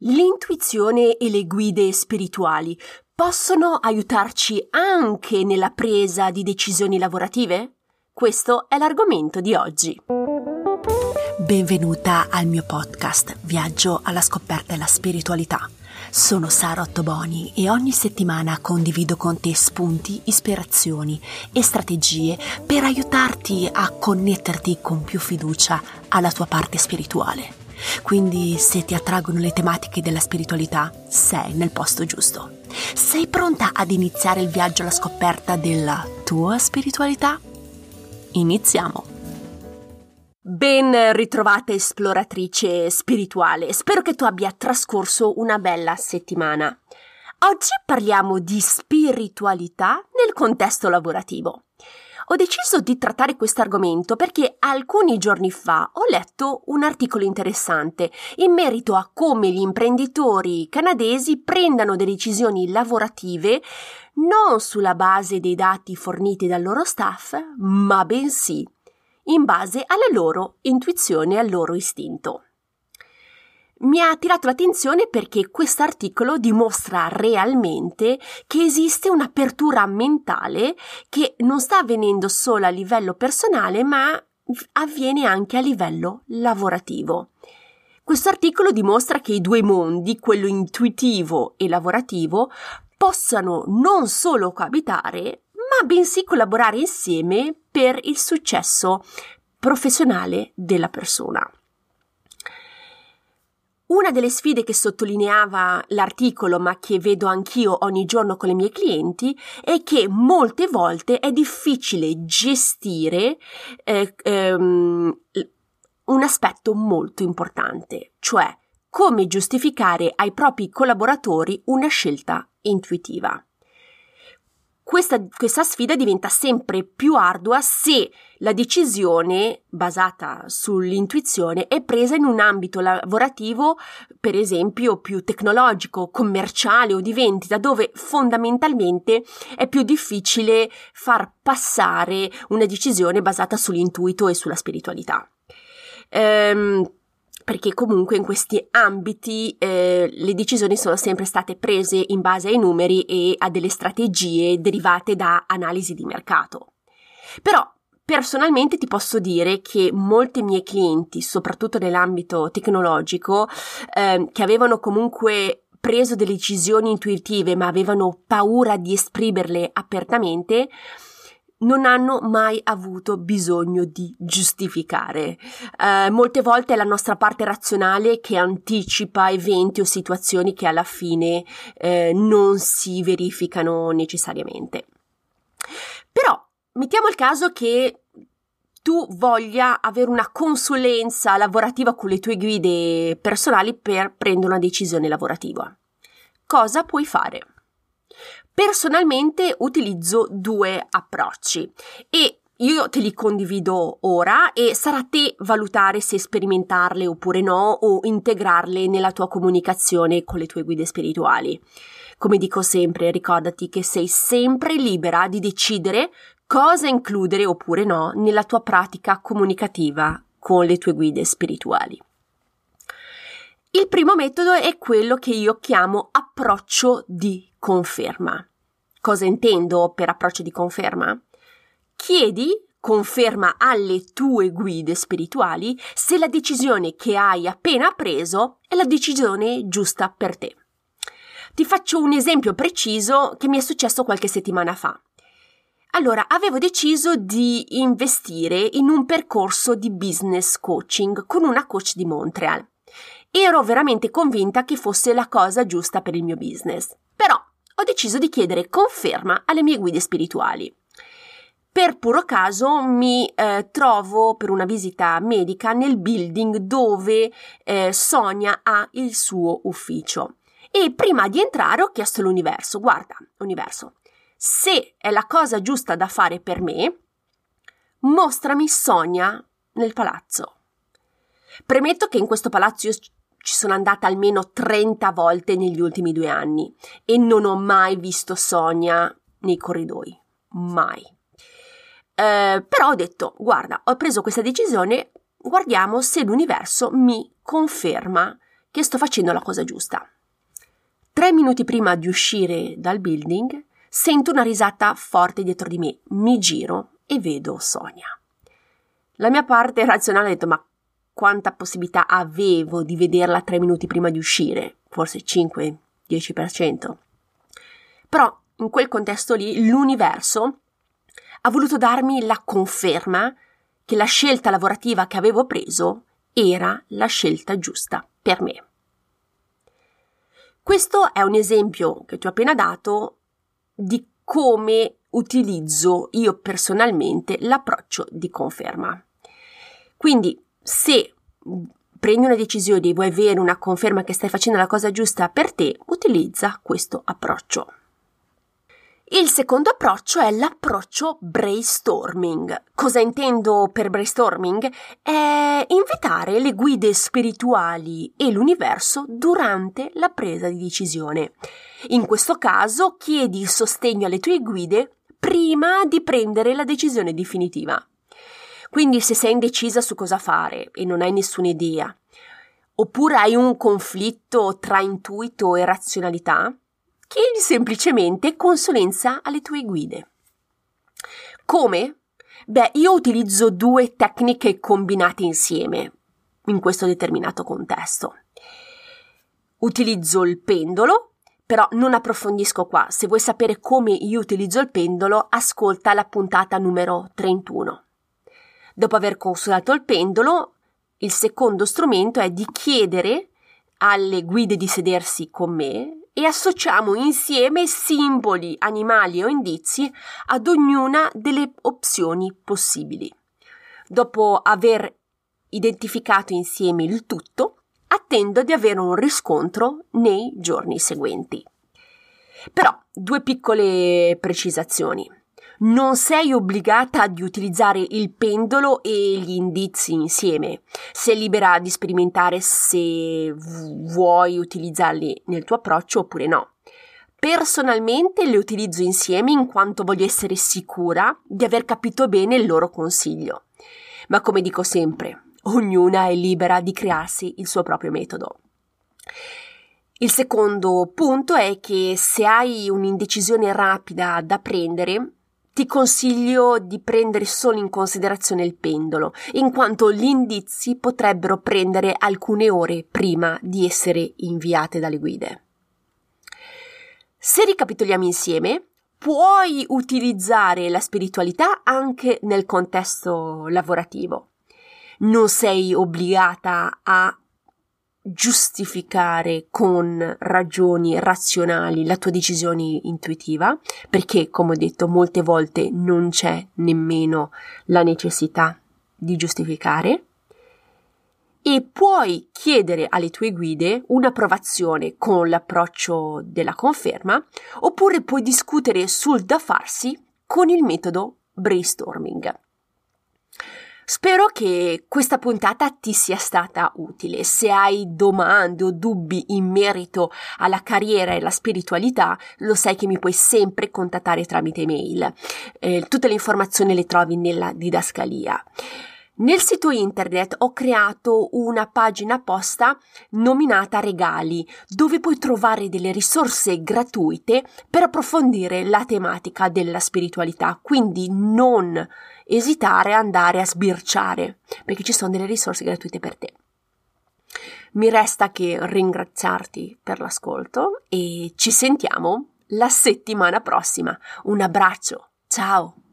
L'intuizione e le guide spirituali possono aiutarci anche nella presa di decisioni lavorative? Questo è l'argomento di oggi. Benvenuta al mio podcast Viaggio alla scoperta della spiritualità. Sono Sara Ottoboni e ogni settimana condivido con te spunti, ispirazioni e strategie per aiutarti a connetterti con più fiducia alla tua parte spirituale. Quindi se ti attraggono le tematiche della spiritualità, sei nel posto giusto. Sei pronta ad iniziare il viaggio alla scoperta della tua spiritualità? Iniziamo! Ben ritrovata esploratrice spirituale, spero che tu abbia trascorso una bella settimana. Oggi parliamo di spiritualità nel contesto lavorativo. Ho deciso di trattare questo argomento perché alcuni giorni fa ho letto un articolo interessante in merito a come gli imprenditori canadesi prendano delle decisioni lavorative non sulla base dei dati forniti dal loro staff, ma bensì in base alla loro intuizione e al loro istinto mi ha attirato l'attenzione perché questo articolo dimostra realmente che esiste un'apertura mentale che non sta avvenendo solo a livello personale, ma avviene anche a livello lavorativo. Questo articolo dimostra che i due mondi, quello intuitivo e lavorativo, possano non solo coabitare, ma bensì collaborare insieme per il successo professionale della persona. Una delle sfide che sottolineava l'articolo, ma che vedo anch'io ogni giorno con i miei clienti, è che molte volte è difficile gestire eh, ehm, un aspetto molto importante, cioè come giustificare ai propri collaboratori una scelta intuitiva. Questa, questa, sfida diventa sempre più ardua se la decisione basata sull'intuizione è presa in un ambito lavorativo, per esempio, più tecnologico, commerciale o di vendita, dove fondamentalmente è più difficile far passare una decisione basata sull'intuito e sulla spiritualità. Ehm, perché comunque in questi ambiti eh, le decisioni sono sempre state prese in base ai numeri e a delle strategie derivate da analisi di mercato. Però Personalmente ti posso dire che molti miei clienti, soprattutto nell'ambito tecnologico, eh, che avevano comunque preso delle decisioni intuitive ma avevano paura di esprimerle apertamente, non hanno mai avuto bisogno di giustificare. Eh, molte volte è la nostra parte razionale che anticipa eventi o situazioni che alla fine eh, non si verificano necessariamente. Però mettiamo il caso che tu voglia avere una consulenza lavorativa con le tue guide personali per prendere una decisione lavorativa. Cosa puoi fare? Personalmente utilizzo due approcci e io te li condivido ora e sarà te valutare se sperimentarle oppure no o integrarle nella tua comunicazione con le tue guide spirituali. Come dico sempre, ricordati che sei sempre libera di decidere cosa includere oppure no nella tua pratica comunicativa con le tue guide spirituali. Il primo metodo è quello che io chiamo approccio di conferma. Cosa intendo per approccio di conferma? Chiedi conferma alle tue guide spirituali se la decisione che hai appena preso è la decisione giusta per te. Ti faccio un esempio preciso che mi è successo qualche settimana fa. Allora, avevo deciso di investire in un percorso di business coaching con una coach di Montreal ero veramente convinta che fosse la cosa giusta per il mio business. Però ho deciso di chiedere conferma alle mie guide spirituali. Per puro caso mi eh, trovo per una visita medica nel building dove eh, Sonia ha il suo ufficio. E prima di entrare ho chiesto all'universo, guarda, universo, se è la cosa giusta da fare per me, mostrami Sonia nel palazzo. Premetto che in questo palazzo io ci sono andata almeno 30 volte negli ultimi due anni e non ho mai visto Sonia nei corridoi. Mai. Eh, però ho detto, guarda, ho preso questa decisione, guardiamo se l'universo mi conferma che sto facendo la cosa giusta. Tre minuti prima di uscire dal building, sento una risata forte dietro di me, mi giro e vedo Sonia. La mia parte razionale ha detto: Ma quanta possibilità avevo di vederla tre minuti prima di uscire? Forse 5-10%. Però in quel contesto lì l'universo ha voluto darmi la conferma che la scelta lavorativa che avevo preso era la scelta giusta per me. Questo è un esempio che ti ho appena dato di come utilizzo io personalmente l'approccio di conferma. Quindi se prendi una decisione e vuoi avere una conferma che stai facendo la cosa giusta per te, utilizza questo approccio. Il secondo approccio è l'approccio brainstorming. Cosa intendo per brainstorming? È invitare le guide spirituali e l'universo durante la presa di decisione. In questo caso chiedi il sostegno alle tue guide prima di prendere la decisione definitiva. Quindi se sei indecisa su cosa fare e non hai nessuna idea, oppure hai un conflitto tra intuito e razionalità, Chiedi semplicemente consulenza alle tue guide. Come? Beh, io utilizzo due tecniche combinate insieme in questo determinato contesto. Utilizzo il pendolo, però non approfondisco qua. Se vuoi sapere come io utilizzo il pendolo, ascolta la puntata numero 31. Dopo aver consultato il pendolo, il secondo strumento è di chiedere alle guide di sedersi con me e associamo insieme simboli, animali o indizi ad ognuna delle opzioni possibili. Dopo aver identificato insieme il tutto, attendo di avere un riscontro nei giorni seguenti. Però due piccole precisazioni non sei obbligata di utilizzare il pendolo e gli indizi insieme. Sei libera di sperimentare se vuoi utilizzarli nel tuo approccio oppure no. Personalmente le utilizzo insieme in quanto voglio essere sicura di aver capito bene il loro consiglio. Ma come dico sempre, ognuna è libera di crearsi il suo proprio metodo. Il secondo punto è che se hai un'indecisione rapida da prendere, ti consiglio di prendere solo in considerazione il pendolo, in quanto gli indizi potrebbero prendere alcune ore prima di essere inviate dalle guide. Se ricapitoliamo insieme, puoi utilizzare la spiritualità anche nel contesto lavorativo. Non sei obbligata a giustificare con ragioni razionali la tua decisione intuitiva, perché, come ho detto, molte volte non c'è nemmeno la necessità di giustificare. E puoi chiedere alle tue guide un'approvazione con l'approccio della conferma, oppure puoi discutere sul da farsi con il metodo brainstorming. Spero che questa puntata ti sia stata utile. Se hai domande o dubbi in merito alla carriera e alla spiritualità, lo sai che mi puoi sempre contattare tramite mail. Eh, tutte le informazioni le trovi nella didascalia. Nel sito internet ho creato una pagina apposta nominata Regali, dove puoi trovare delle risorse gratuite per approfondire la tematica della spiritualità, quindi non esitare a andare a sbirciare, perché ci sono delle risorse gratuite per te. Mi resta che ringraziarti per l'ascolto e ci sentiamo la settimana prossima. Un abbraccio, ciao!